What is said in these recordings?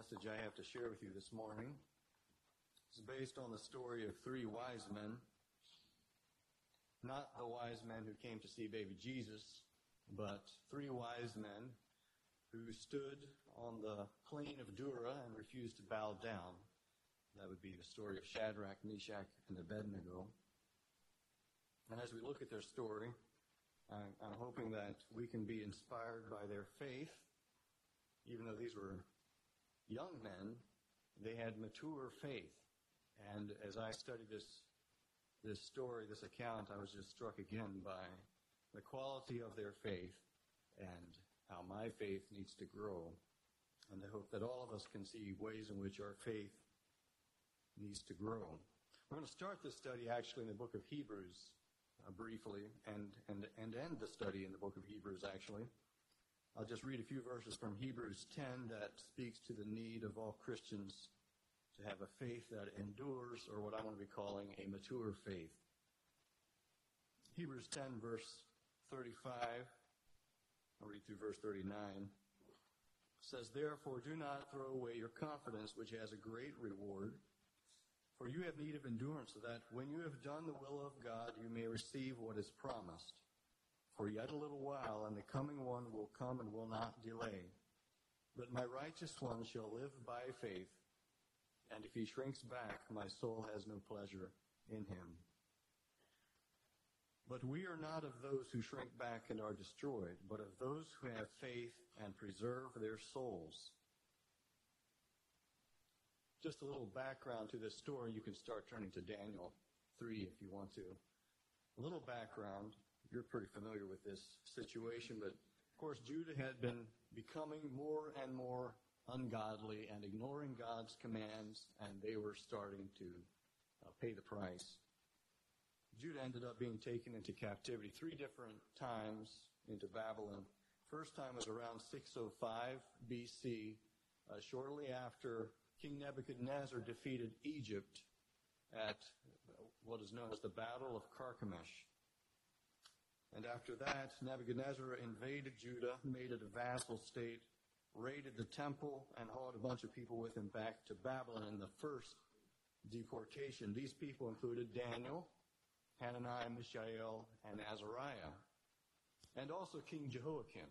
message I have to share with you this morning is based on the story of three wise men. Not the wise men who came to see baby Jesus, but three wise men who stood on the plain of Dura and refused to bow down. That would be the story of Shadrach, Meshach, and Abednego. And as we look at their story, I'm hoping that we can be inspired by their faith, even though these were young men, they had mature faith. And as I studied this, this story, this account, I was just struck again by the quality of their faith and how my faith needs to grow. And I hope that all of us can see ways in which our faith needs to grow. We're going to start this study actually in the book of Hebrews uh, briefly and, and, and end the study in the book of Hebrews actually. I'll just read a few verses from Hebrews 10 that speaks to the need of all Christians to have a faith that endures, or what I want to be calling a mature faith. Hebrews 10, verse 35, I'll read through verse 39, says, Therefore do not throw away your confidence, which has a great reward, for you have need of endurance, so that when you have done the will of God, you may receive what is promised. For yet a little while, and the coming one will come and will not delay. But my righteous one shall live by faith, and if he shrinks back, my soul has no pleasure in him. But we are not of those who shrink back and are destroyed, but of those who have faith and preserve their souls. Just a little background to this story. You can start turning to Daniel 3 if you want to. A little background you're pretty familiar with this situation, but of course, Judah had been becoming more and more ungodly and ignoring God's commands, and they were starting to uh, pay the price. Judah ended up being taken into captivity three different times into Babylon. First time was around 605 BC, uh, shortly after King Nebuchadnezzar defeated Egypt at what is known as the Battle of Carchemish. And after that, Nebuchadnezzar invaded Judah, made it a vassal state, raided the temple, and hauled a bunch of people with him back to Babylon in the first deportation. These people included Daniel, Hananiah, Mishael, and Azariah, and also King Jehoiakim,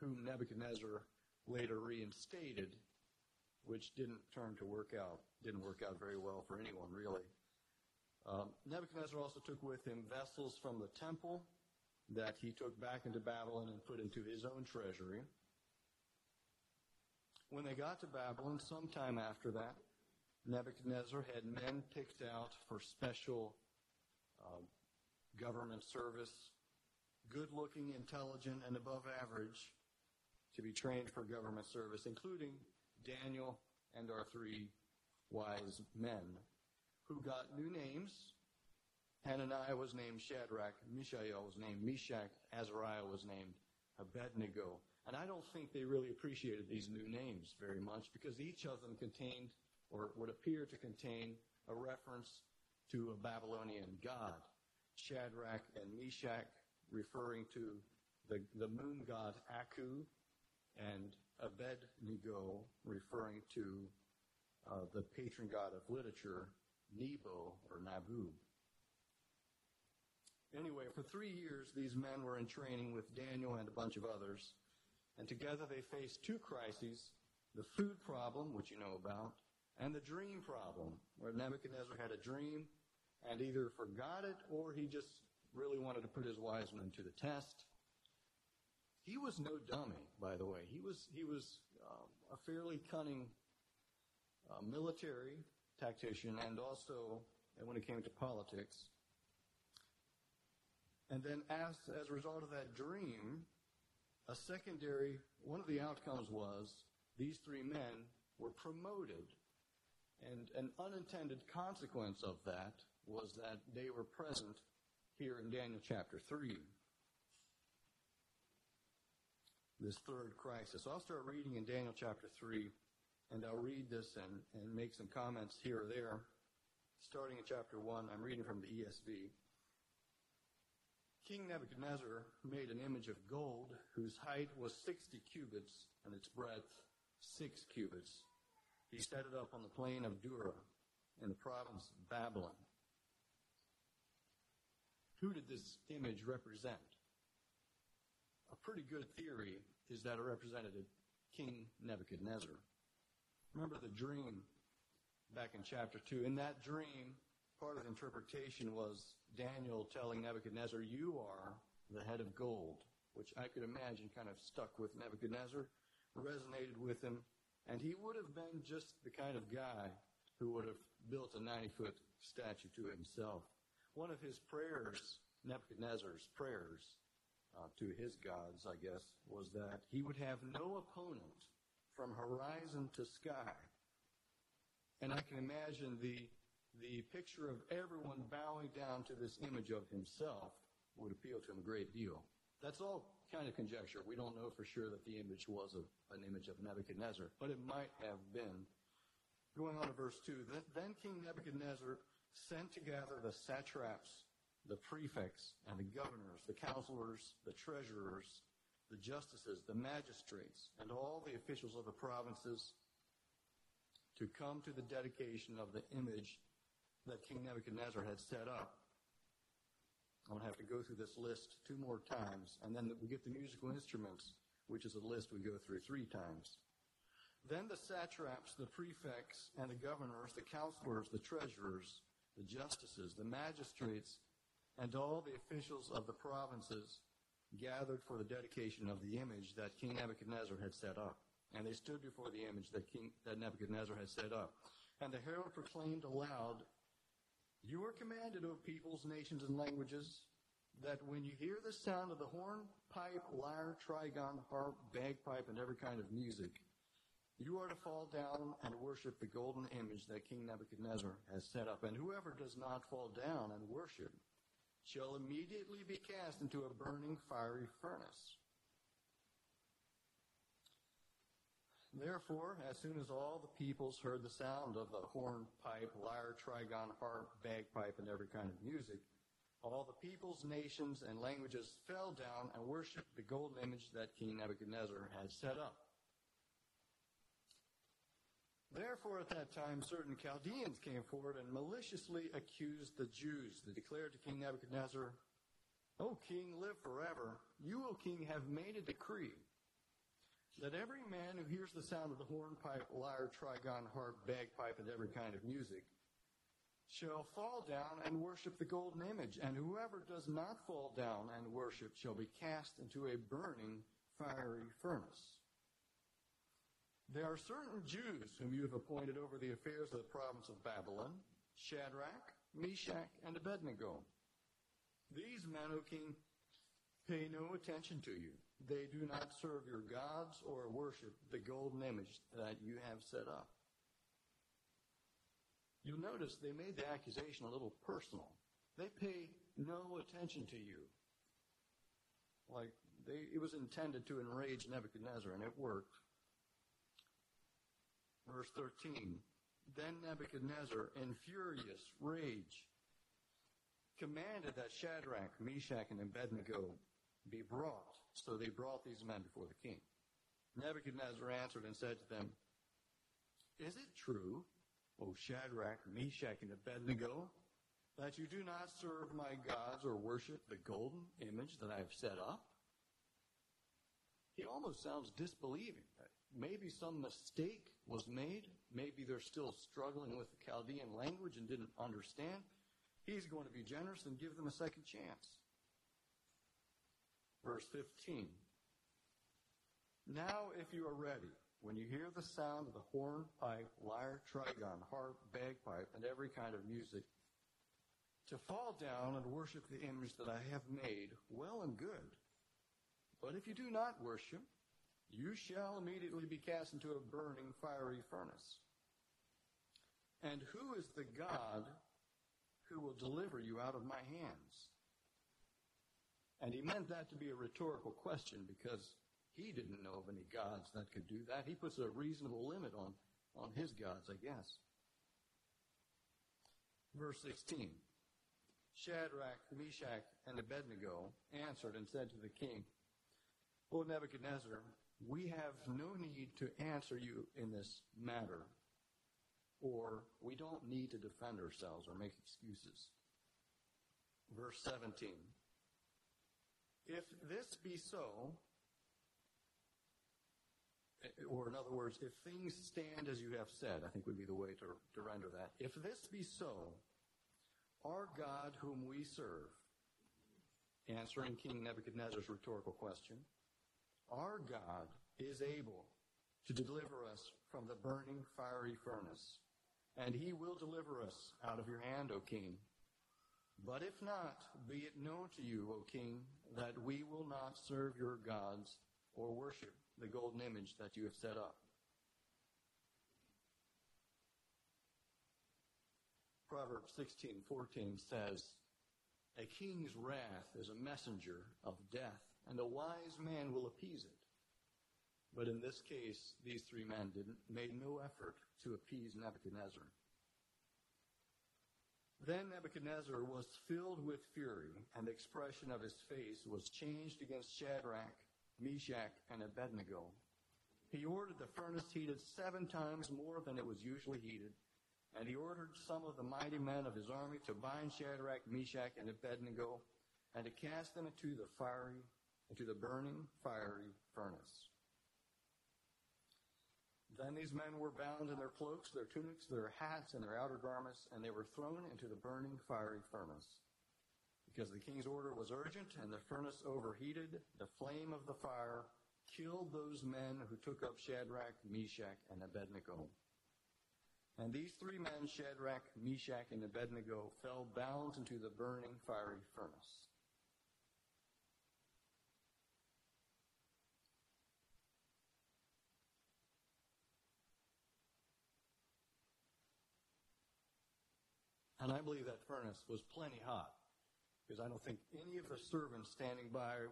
whom Nebuchadnezzar later reinstated, which didn't turn to work out, didn't work out very well for anyone, really. Um, Nebuchadnezzar also took with him vessels from the temple that he took back into Babylon and put into his own treasury. When they got to Babylon, sometime after that, Nebuchadnezzar had men picked out for special uh, government service, good looking, intelligent, and above average to be trained for government service, including Daniel and our three wise men who got new names. Hananiah was named Shadrach, Mishael was named Meshach, Azariah was named Abednego. And I don't think they really appreciated these new names very much because each of them contained or would appear to contain a reference to a Babylonian god. Shadrach and Meshach referring to the, the moon god Aku and Abednego referring to uh, the patron god of literature, Nebo or Nabu. Anyway, for three years, these men were in training with Daniel and a bunch of others. And together they faced two crises the food problem, which you know about, and the dream problem, where Nebuchadnezzar had a dream and either forgot it or he just really wanted to put his wise men to the test. He was no dummy, by the way. He was, he was um, a fairly cunning uh, military tactician and also when it came to politics. And then as, as a result of that dream, a secondary, one of the outcomes was these three men were promoted. And an unintended consequence of that was that they were present here in Daniel chapter 3. This third crisis. I'll start reading in Daniel chapter 3 and I'll read this and, and make some comments here or there. Starting in chapter 1, I'm reading from the ESV. King Nebuchadnezzar made an image of gold whose height was 60 cubits and its breadth six cubits. He set it up on the plain of Dura in the province of Babylon. Who did this image represent? A pretty good theory is that it represented King Nebuchadnezzar. Remember the dream back in chapter 2. In that dream, part of the interpretation was Daniel telling Nebuchadnezzar, You are the head of gold, which I could imagine kind of stuck with Nebuchadnezzar, resonated with him, and he would have been just the kind of guy who would have built a 90 foot statue to himself. One of his prayers, Nebuchadnezzar's prayers uh, to his gods, I guess, was that he would have no opponent from horizon to sky. And I can imagine the the picture of everyone bowing down to this image of himself would appeal to him a great deal. That's all kind of conjecture. We don't know for sure that the image was a, an image of Nebuchadnezzar, but it might have been. Going on to verse 2, then King Nebuchadnezzar sent together the satraps, the prefects, and the governors, the counselors, the treasurers, the justices, the magistrates, and all the officials of the provinces to come to the dedication of the image that King Nebuchadnezzar had set up. I'm going to have to go through this list two more times, and then we get the musical instruments, which is a list we go through three times. Then the satraps, the prefects, and the governors, the counselors, the treasurers, the justices, the magistrates, and all the officials of the provinces gathered for the dedication of the image that King Nebuchadnezzar had set up. And they stood before the image that King that Nebuchadnezzar had set up. And the herald proclaimed aloud you are commanded, O peoples, nations, and languages, that when you hear the sound of the horn, pipe, lyre, trigon, harp, bagpipe, and every kind of music, you are to fall down and worship the golden image that King Nebuchadnezzar has set up. And whoever does not fall down and worship shall immediately be cast into a burning fiery furnace. Therefore, as soon as all the peoples heard the sound of the horn, pipe, lyre, trigon, harp, bagpipe, and every kind of music, all the peoples, nations, and languages fell down and worshipped the golden image that King Nebuchadnezzar had set up. Therefore, at that time, certain Chaldeans came forward and maliciously accused the Jews. They declared to King Nebuchadnezzar, O king, live forever. You, O king, have made a decree that every man who hears the sound of the hornpipe, lyre, trigon, harp, bagpipe, and every kind of music shall fall down and worship the golden image, and whoever does not fall down and worship shall be cast into a burning fiery furnace. There are certain Jews whom you have appointed over the affairs of the province of Babylon, Shadrach, Meshach, and Abednego. These men, O king, pay no attention to you. They do not serve your gods or worship the golden image that you have set up. You'll notice they made the accusation a little personal. They pay no attention to you. Like they, it was intended to enrage Nebuchadnezzar, and it worked. Verse 13. Then Nebuchadnezzar, in furious rage, commanded that Shadrach, Meshach, and Abednego be brought. So they brought these men before the king. Nebuchadnezzar answered and said to them, Is it true, O Shadrach, Meshach, and Abednego, that you do not serve my gods or worship the golden image that I have set up? He almost sounds disbelieving. Maybe some mistake was made. Maybe they're still struggling with the Chaldean language and didn't understand. He's going to be generous and give them a second chance. Verse 15. Now, if you are ready, when you hear the sound of the horn, pipe, lyre, trigon, harp, bagpipe, and every kind of music, to fall down and worship the image that I have made, well and good. But if you do not worship, you shall immediately be cast into a burning fiery furnace. And who is the God who will deliver you out of my hands? And he meant that to be a rhetorical question because he didn't know of any gods that could do that. He puts a reasonable limit on, on his gods, I guess. Verse 16 Shadrach, Meshach, and Abednego answered and said to the king, O Nebuchadnezzar, We have no need to answer you in this matter, or we don't need to defend ourselves or make excuses. Verse 17. If this be so, or in other words, if things stand as you have said, I think would be the way to, to render that. If this be so, our God whom we serve, answering King Nebuchadnezzar's rhetorical question, our God is able to deliver us from the burning fiery furnace, and he will deliver us out of your hand, O king. But if not, be it known to you, O king, that we will not serve your gods or worship the golden image that you have set up. Proverbs 16:14 says, "A king's wrath is a messenger of death, and a wise man will appease it." But in this case, these three men made no effort to appease Nebuchadnezzar. Then Nebuchadnezzar was filled with fury, and the expression of his face was changed against Shadrach, Meshach, and Abednego. He ordered the furnace heated seven times more than it was usually heated, and he ordered some of the mighty men of his army to bind Shadrach, Meshach, and Abednego, and to cast them into the fiery, into the burning fiery furnace. Then these men were bound in their cloaks, their tunics, their hats, and their outer garments, and they were thrown into the burning fiery furnace. Because the king's order was urgent and the furnace overheated, the flame of the fire killed those men who took up Shadrach, Meshach, and Abednego. And these three men, Shadrach, Meshach, and Abednego, fell bound into the burning fiery furnace. And I believe that furnace was plenty hot because I don't think any of the servants standing by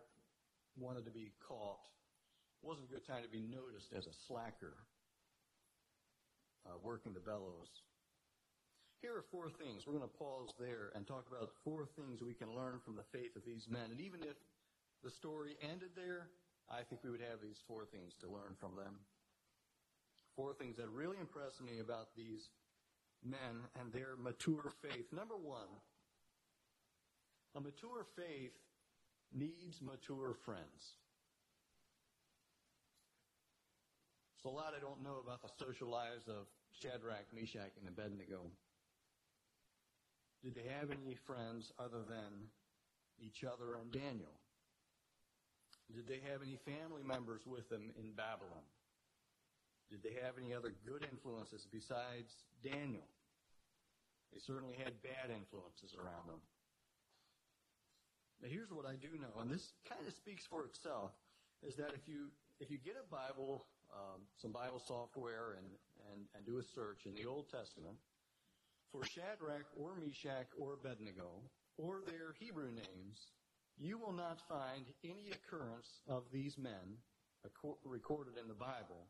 wanted to be caught. It wasn't a good time to be noticed as a slacker uh, working the bellows. Here are four things. We're going to pause there and talk about four things we can learn from the faith of these men. And even if the story ended there, I think we would have these four things to learn from them. Four things that really impressed me about these men and their mature faith. Number one, a mature faith needs mature friends. There's a lot I don't know about the social lives of Shadrach, Meshach, and Abednego. Did they have any friends other than each other and Daniel? Did they have any family members with them in Babylon? Did they have any other good influences besides Daniel? They certainly had bad influences around them. Now here's what I do know, and this kind of speaks for itself, is that if you if you get a Bible, um, some Bible software, and, and, and do a search in the Old Testament for Shadrach or Meshach or Abednego or their Hebrew names, you will not find any occurrence of these men recorded in the Bible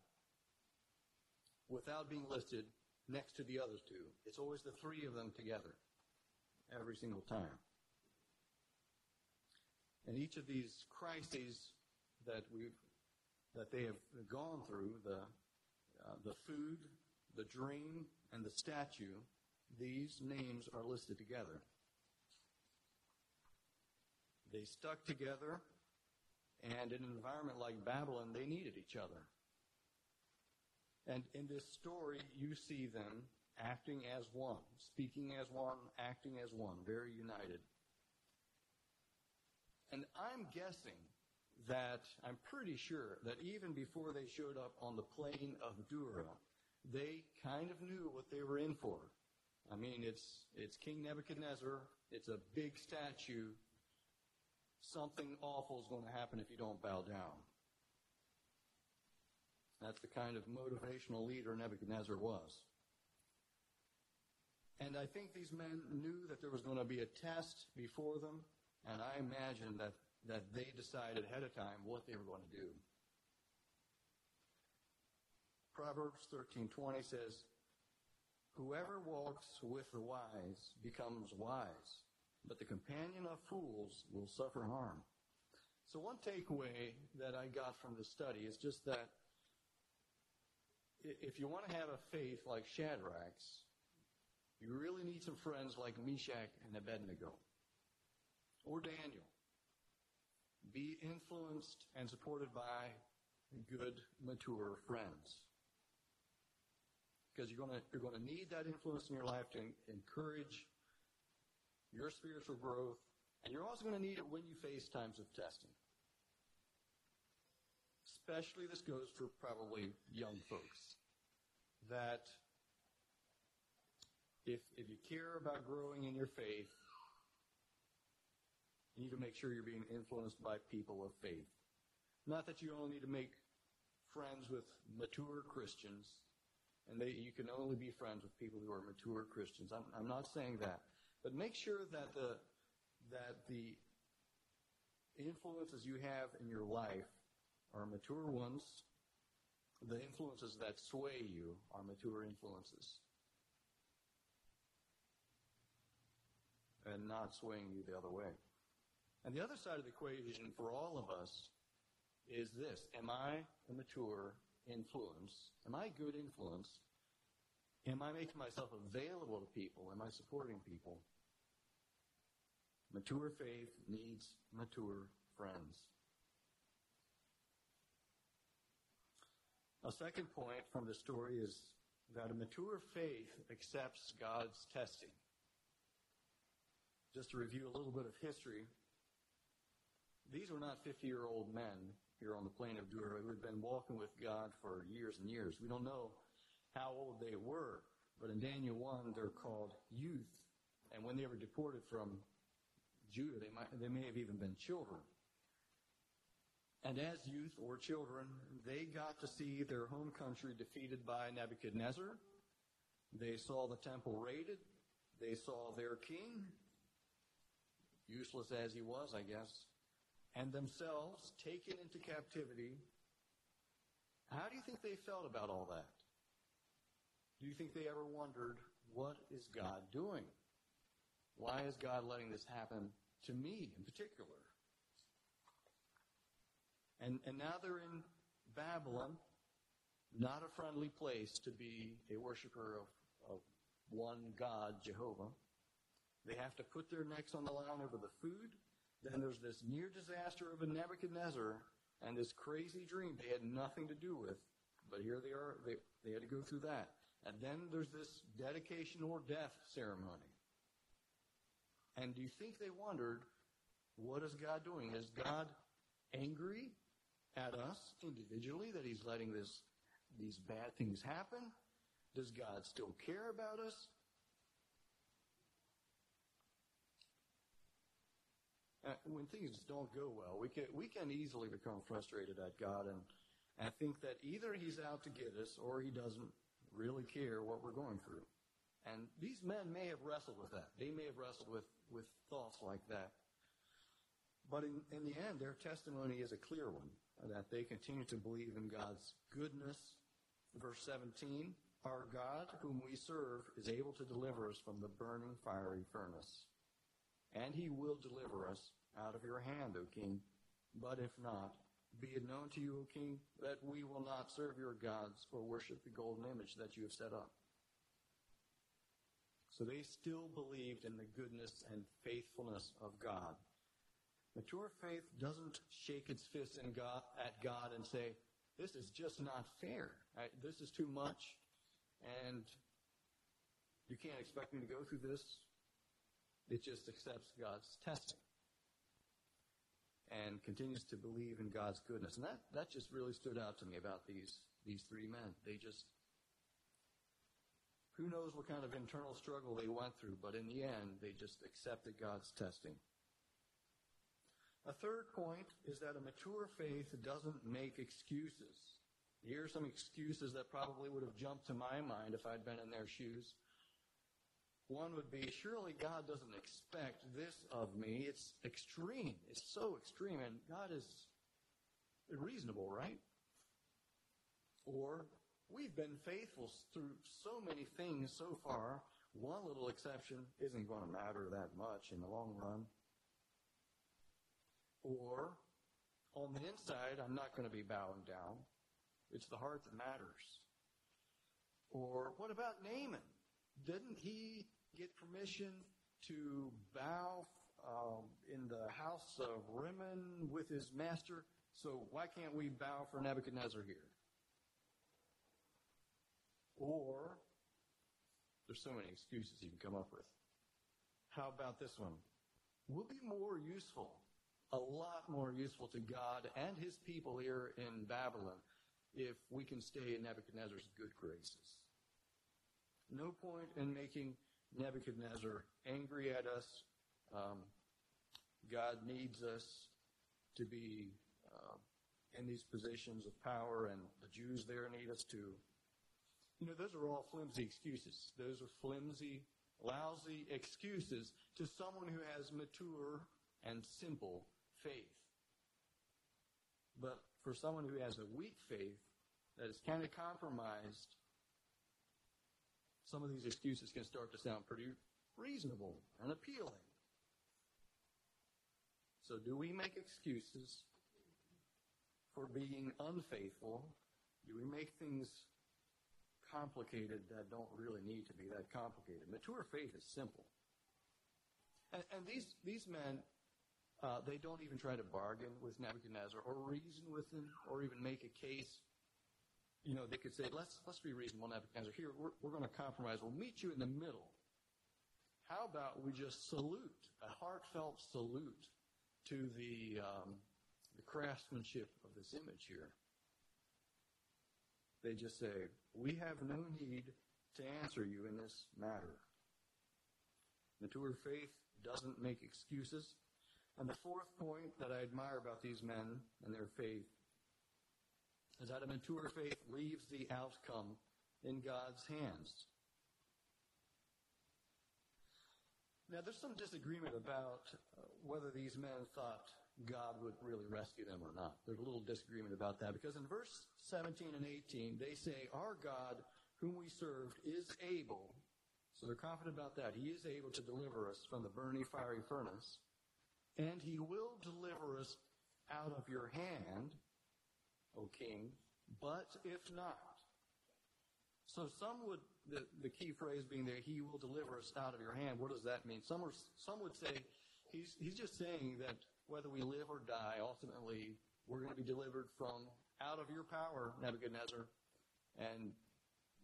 without being listed next to the other two. It's always the three of them together every single time. And each of these crises that we've that they have gone through the uh, the food, the dream, and the statue, these names are listed together. They stuck together, and in an environment like Babylon, they needed each other. And in this story, you see them acting as one, speaking as one, acting as one, very united. And I'm guessing that, I'm pretty sure that even before they showed up on the plain of Dura, they kind of knew what they were in for. I mean, it's, it's King Nebuchadnezzar. It's a big statue. Something awful is going to happen if you don't bow down. That's the kind of motivational leader Nebuchadnezzar was. And I think these men knew that there was going to be a test before them, and I imagine that, that they decided ahead of time what they were going to do. Proverbs 13:20 says, "Whoever walks with the wise becomes wise, but the companion of fools will suffer harm." So one takeaway that I got from the study is just that if you want to have a faith like Shadrach's, you really need some friends like Meshach and Abednego or Daniel. Be influenced and supported by good, mature friends. Because you're going to, you're going to need that influence in your life to encourage your spiritual growth, and you're also going to need it when you face times of testing. Especially this goes for probably young folks. That if, if you care about growing in your faith, you need to make sure you're being influenced by people of faith. Not that you only need to make friends with mature Christians, and they, you can only be friends with people who are mature Christians. I'm, I'm not saying that. But make sure that the, that the influences you have in your life are mature ones. The influences that sway you are mature influences. And not swaying you the other way. And the other side of the equation for all of us is this. Am I a mature influence? Am I good influence? Am I making myself available to people? Am I supporting people? Mature faith needs mature friends. A second point from the story is that a mature faith accepts God's testing. Just to review a little bit of history, these were not 50 year old men here on the plain of Dura who had been walking with God for years and years. We don't know how old they were, but in Daniel 1, they're called youth. And when they were deported from Judah, they, might, they may have even been children. And as youth or children, they got to see their home country defeated by Nebuchadnezzar. They saw the temple raided. They saw their king, useless as he was, I guess, and themselves taken into captivity, how do you think they felt about all that? Do you think they ever wondered, what is God doing? Why is God letting this happen to me in particular? And, and now they're in Babylon, not a friendly place to be a worshiper of, of one God, Jehovah. They have to put their necks on the line over the food then there's this near disaster of a Nebuchadnezzar and this crazy dream they had nothing to do with. But here they are, they, they had to go through that. And then there's this dedication or death ceremony. And do you think they wondered, what is God doing? Is God angry at us individually that he's letting this, these bad things happen? Does God still care about us? uh, when things don't go well, we can we can easily become frustrated at God and and think that either He's out to get us or He doesn't really care what we're going through. And these men may have wrestled with that. They may have wrestled with with thoughts like that. But in, in the end, their testimony is a clear one that they continue to believe in God's goodness. Verse 17, our God, whom we serve, is able to deliver us from the burning fiery furnace. And he will deliver us out of your hand, O king. But if not, be it known to you, O king, that we will not serve your gods or worship the golden image that you have set up. So they still believed in the goodness and faithfulness of God. Mature faith doesn't shake its fist God, at God and say, this is just not fair. This is too much, and you can't expect me to go through this. It just accepts God's testing and continues to believe in God's goodness. And that, that just really stood out to me about these, these three men. They just, who knows what kind of internal struggle they went through, but in the end, they just accepted God's testing. A third point is that a mature faith doesn't make excuses. Here are some excuses that probably would have jumped to my mind if I'd been in their shoes. One would be, surely God doesn't expect this of me. It's extreme. It's so extreme, and God is reasonable, right? Or, we've been faithful through so many things so far. One little exception isn't going to matter that much in the long run. Or, on the inside, I'm not going to be bowing down. It's the heart that matters. Or what about Naaman? Didn't he get permission to bow um, in the house of Rimmon with his master? So why can't we bow for Nebuchadnezzar here? Or there's so many excuses you can come up with. How about this one? We'll be more useful, a lot more useful to God and his people here in Babylon if we can stay in Nebuchadnezzar's good graces. No point in making Nebuchadnezzar angry at us. Um, God needs us to be uh, in these positions of power, and the Jews there need us too. You know, those are all flimsy excuses. Those are flimsy, lousy excuses to someone who has mature and simple faith. But for someone who has a weak faith that is kind of compromised, some of these excuses can start to sound pretty reasonable and appealing. So, do we make excuses for being unfaithful? Do we make things complicated that don't really need to be that complicated. Mature faith is simple. And, and these, these men, uh, they don't even try to bargain with Nebuchadnezzar or reason with him or even make a case. You know, they could say, let's, let's be reasonable, Nebuchadnezzar. Here, we're, we're going to compromise. We'll meet you in the middle. How about we just salute, a heartfelt salute to the, um, the craftsmanship of this image here? They just say, We have no need to answer you in this matter. the Mature faith doesn't make excuses. And the fourth point that I admire about these men and their faith is that a mature faith leaves the outcome in God's hands. Now, there's some disagreement about uh, whether these men thought God would really rescue them or not. There's a little disagreement about that because in verse 17 and 18, they say, Our God, whom we served, is able. So they're confident about that. He is able to deliver us from the burning fiery furnace, and he will deliver us out of your hand, O king, but if not. So some would, the, the key phrase being there, he will deliver us out of your hand. What does that mean? Some, are, some would say, he's, he's just saying that whether we live or die, ultimately, we're going to be delivered from out of your power, Nebuchadnezzar. And,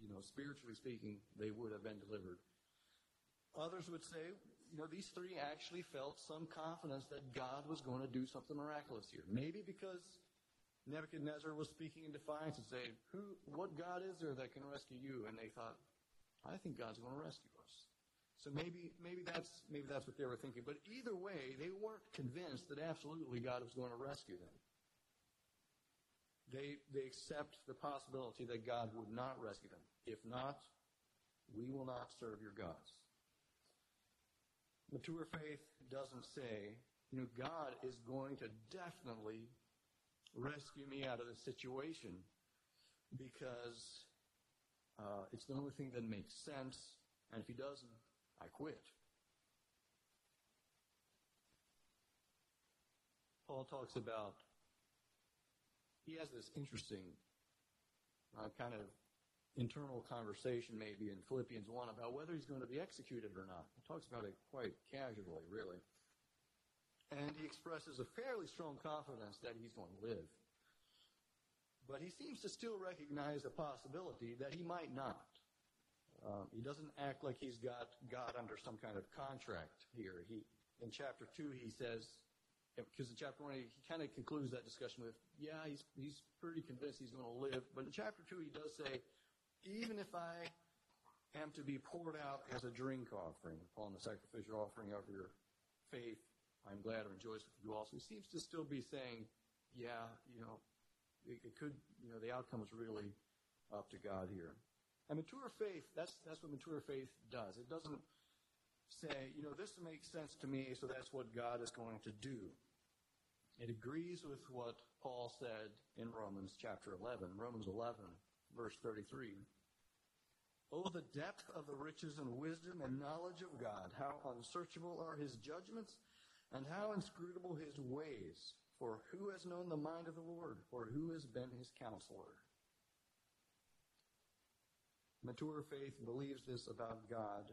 you know, spiritually speaking, they would have been delivered. Others would say, you know, these three actually felt some confidence that God was going to do something miraculous here. Maybe because Nebuchadnezzar was speaking in defiance and saying, Who, what God is there that can rescue you? And they thought, I think God's going to rescue us. So maybe, maybe that's, maybe that's what they were thinking. But either way, they weren't convinced that absolutely God was going to rescue them. They, they accept the possibility that God would not rescue them. If not, we will not serve your gods. Mature faith doesn't say, you know, God is going to definitely rescue me out of the situation because uh, it's the only thing that makes sense. And if he doesn't, I quit. Paul talks about, he has this interesting uh, kind of internal conversation maybe in Philippians 1 about whether he's going to be executed or not. He talks about it quite casually, really. And he expresses a fairly strong confidence that he's going to live. But he seems to still recognize the possibility that he might not. Um, he doesn't act like he's got God under some kind of contract here. He, in chapter 2, he says, because in chapter 1, he, kind of concludes that discussion with, yeah, he's, he's pretty convinced he's going to live. But in chapter 2, he does say, even if I am to be poured out as a drink offering upon the sacrificial offering of your faith, I'm glad and rejoice with you also. He seems to still be saying, yeah, you know, it, it could, you know, the outcome is really up to God here. And mature faith, that's, that's what mature faith does. It doesn't say, you know, this makes sense to me, so that's what God is going to do. It agrees with what Paul said in Romans chapter 11, Romans 11, verse 33. Oh, the depth of the riches and wisdom and knowledge of God. How unsearchable are his judgments and how inscrutable his ways. For who has known the mind of the Lord, or who has been his counselor? Mature faith believes this about God,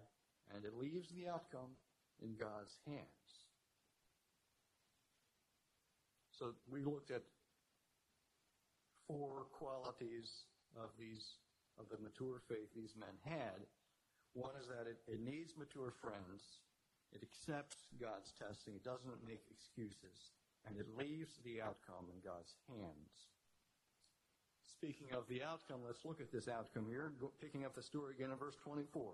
and it leaves the outcome in God's hands. So we looked at four qualities of these of the mature faith these men had. One is that it, it needs mature friends. It accepts God's testing. It doesn't make excuses. And it leaves the outcome in God's hands. Speaking of the outcome, let's look at this outcome here, picking up the story again in verse 24.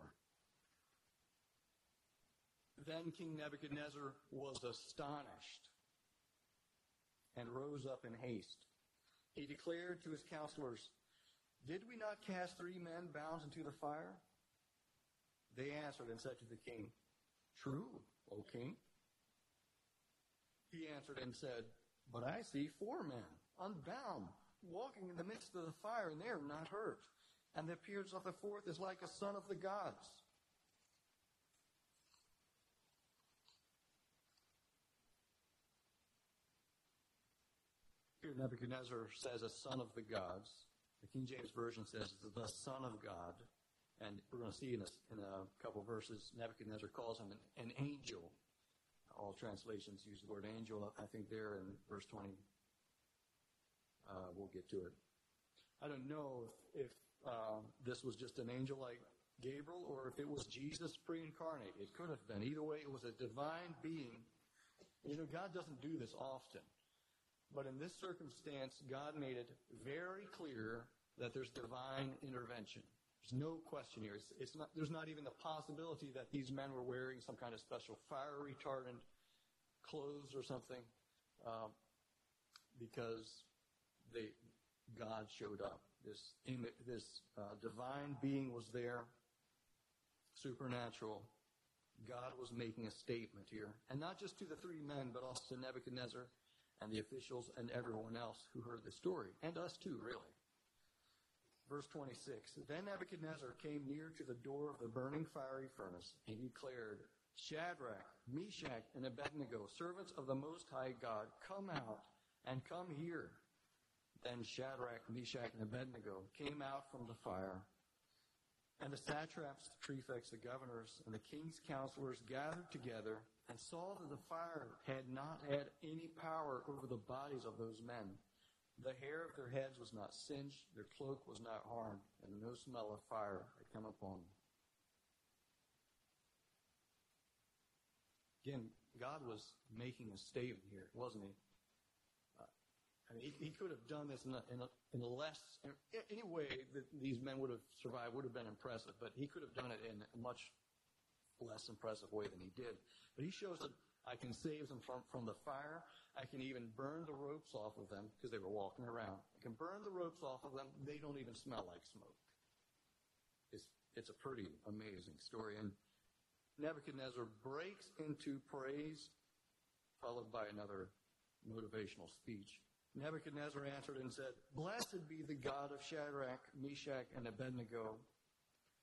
Then King Nebuchadnezzar was astonished and rose up in haste. He declared to his counselors, Did we not cast three men bound into the fire? They answered and said to the king, True, O king. He answered and said, But I see four men, unbound, walking in the midst of the fire, and they are not hurt. And the appearance of the fourth is like a son of the gods. Here Nebuchadnezzar says a son of the gods. The King James Version says the son of God. And we're going to see in a, in a couple verses, Nebuchadnezzar calls him an, an, angel. All translations use the word angel, I think, there in verse 20. Uh, we'll get to it. I don't know if, if uh, this was just an angel like Gabriel or if it was Jesus pre incarnate. It could have been. Either way, it was a divine being. You know, God doesn't do this often. But in this circumstance, God made it very clear that there's divine intervention. There's no question here. It's, it's not, there's not even the possibility that these men were wearing some kind of special fire retardant clothes or something, uh, because they, God showed up. This, this uh, divine being was there, supernatural. God was making a statement here, and not just to the three men, but also to Nebuchadnezzar and the officials and everyone else who heard the story, and us too, really. Verse 26 Then Nebuchadnezzar came near to the door of the burning fiery furnace, and declared, Shadrach, Meshach, and Abednego, servants of the Most High God, come out and come here. Then Shadrach, Meshach, and Abednego came out from the fire. And the satraps, the prefects, the governors, and the king's counselors gathered together and saw that the fire had not had any power over the bodies of those men. The hair of their heads was not singed, their cloak was not harmed, and no smell of fire had come upon them. Again, God was making a statement here, wasn't he? Uh, I mean, he, he could have done this in a, in a, in a less, in any way that these men would have survived would have been impressive, but he could have done it in a much less impressive way than he did. But he shows that I can save them from, from the fire. I can even burn the ropes off of them because they were walking around. I can burn the ropes off of them. They don't even smell like smoke. It's, it's a pretty amazing story. And Nebuchadnezzar breaks into praise, followed by another motivational speech. Nebuchadnezzar answered and said, Blessed be the God of Shadrach, Meshach, and Abednego,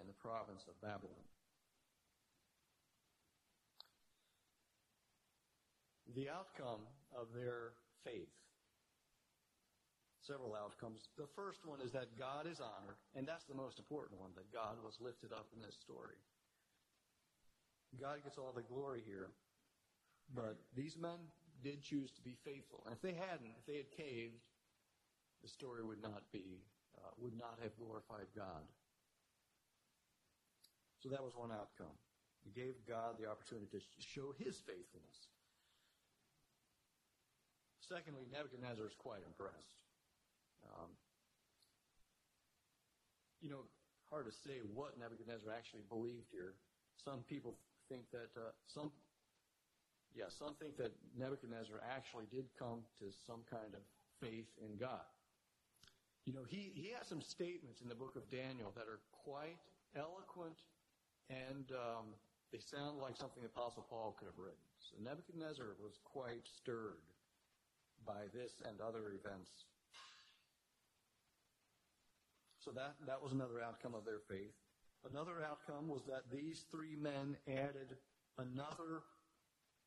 in the province of Babylon. The outcome of their faith. Several outcomes. The first one is that God is honored, and that's the most important one, that God was lifted up in this story. God gets all the glory here. But these men did choose to be faithful. And if they hadn't, if they had caved, the story would not be, uh, would not have glorified God. So that was one outcome. He gave God the opportunity to show his faithfulness. Secondly, Nebuchadnezzar is quite impressed. Um, you know, hard to say what Nebuchadnezzar actually believed here. Some people think that uh, some yeah, some think that Nebuchadnezzar actually did come to some kind of faith in God. You know, he, he has some statements in the book of Daniel that are quite eloquent and um, they sound like something the Apostle Paul could have written. So Nebuchadnezzar was quite stirred by this and other events. So that, that was another outcome of their faith. Another outcome was that these three men added another,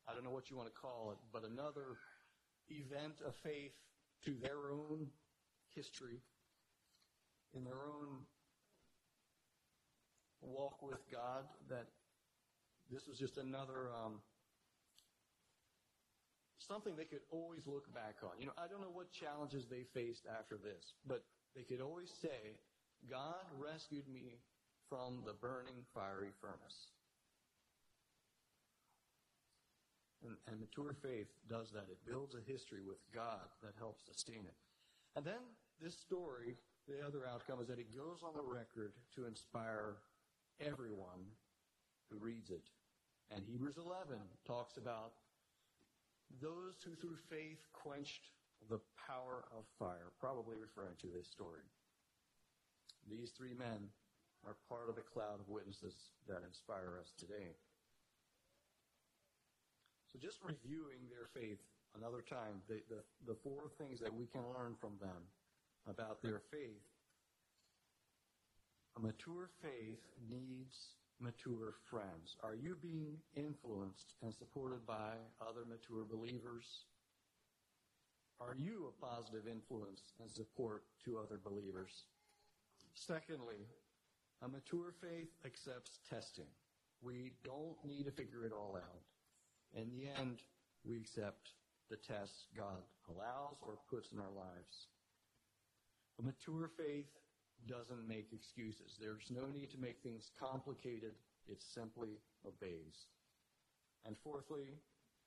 I don't know what you want to call it, but another event of faith to their own history, in their own walk with God, that this was just another um, something they could always look back on. You know, I don't know what challenges they faced after this, but they could always say, God rescued me from the burning fiery furnace. And, and, mature faith does that. It builds a history with God that helps sustain it. And then this story, the other outcome is that it goes on the record to inspire everyone who reads it. And Hebrews 11 talks about those who through faith quenched the power of fire, probably referring to this story. These three men are part of the cloud of witnesses that inspire us today. So just reviewing their faith another time, the, the, the four things that we can learn from them about their faith. A mature faith needs mature friends? Are you being influenced and supported by other mature believers? Are you a positive influence and support to other believers? Secondly, a mature faith accepts testing. We don't need to figure it all out. In the end, we accept the tests God allows or puts in our lives. A mature faith doesn't make excuses. There's no need to make things complicated. It simply obeys. And fourthly,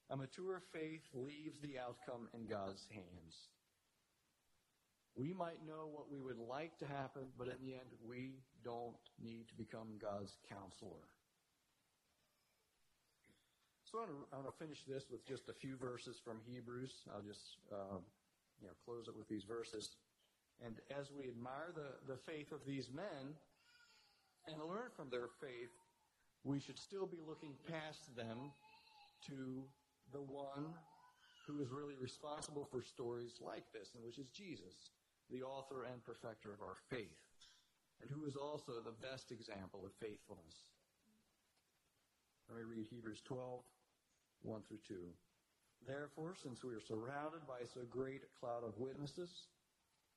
a mature faith leaves the outcome in God's hands. We might know what we would like to happen, but in the end, we don't need to become God's counselor. So I'm going to finish this with just a few verses from Hebrews. I'll just uh, you know close it with these verses. And as we admire the, the faith of these men and learn from their faith, we should still be looking past them to the one who is really responsible for stories like this, and which is Jesus, the author and perfecter of our faith, and who is also the best example of faithfulness. Let me read Hebrews 12, 1 through 2. Therefore, since we are surrounded by so great a cloud of witnesses,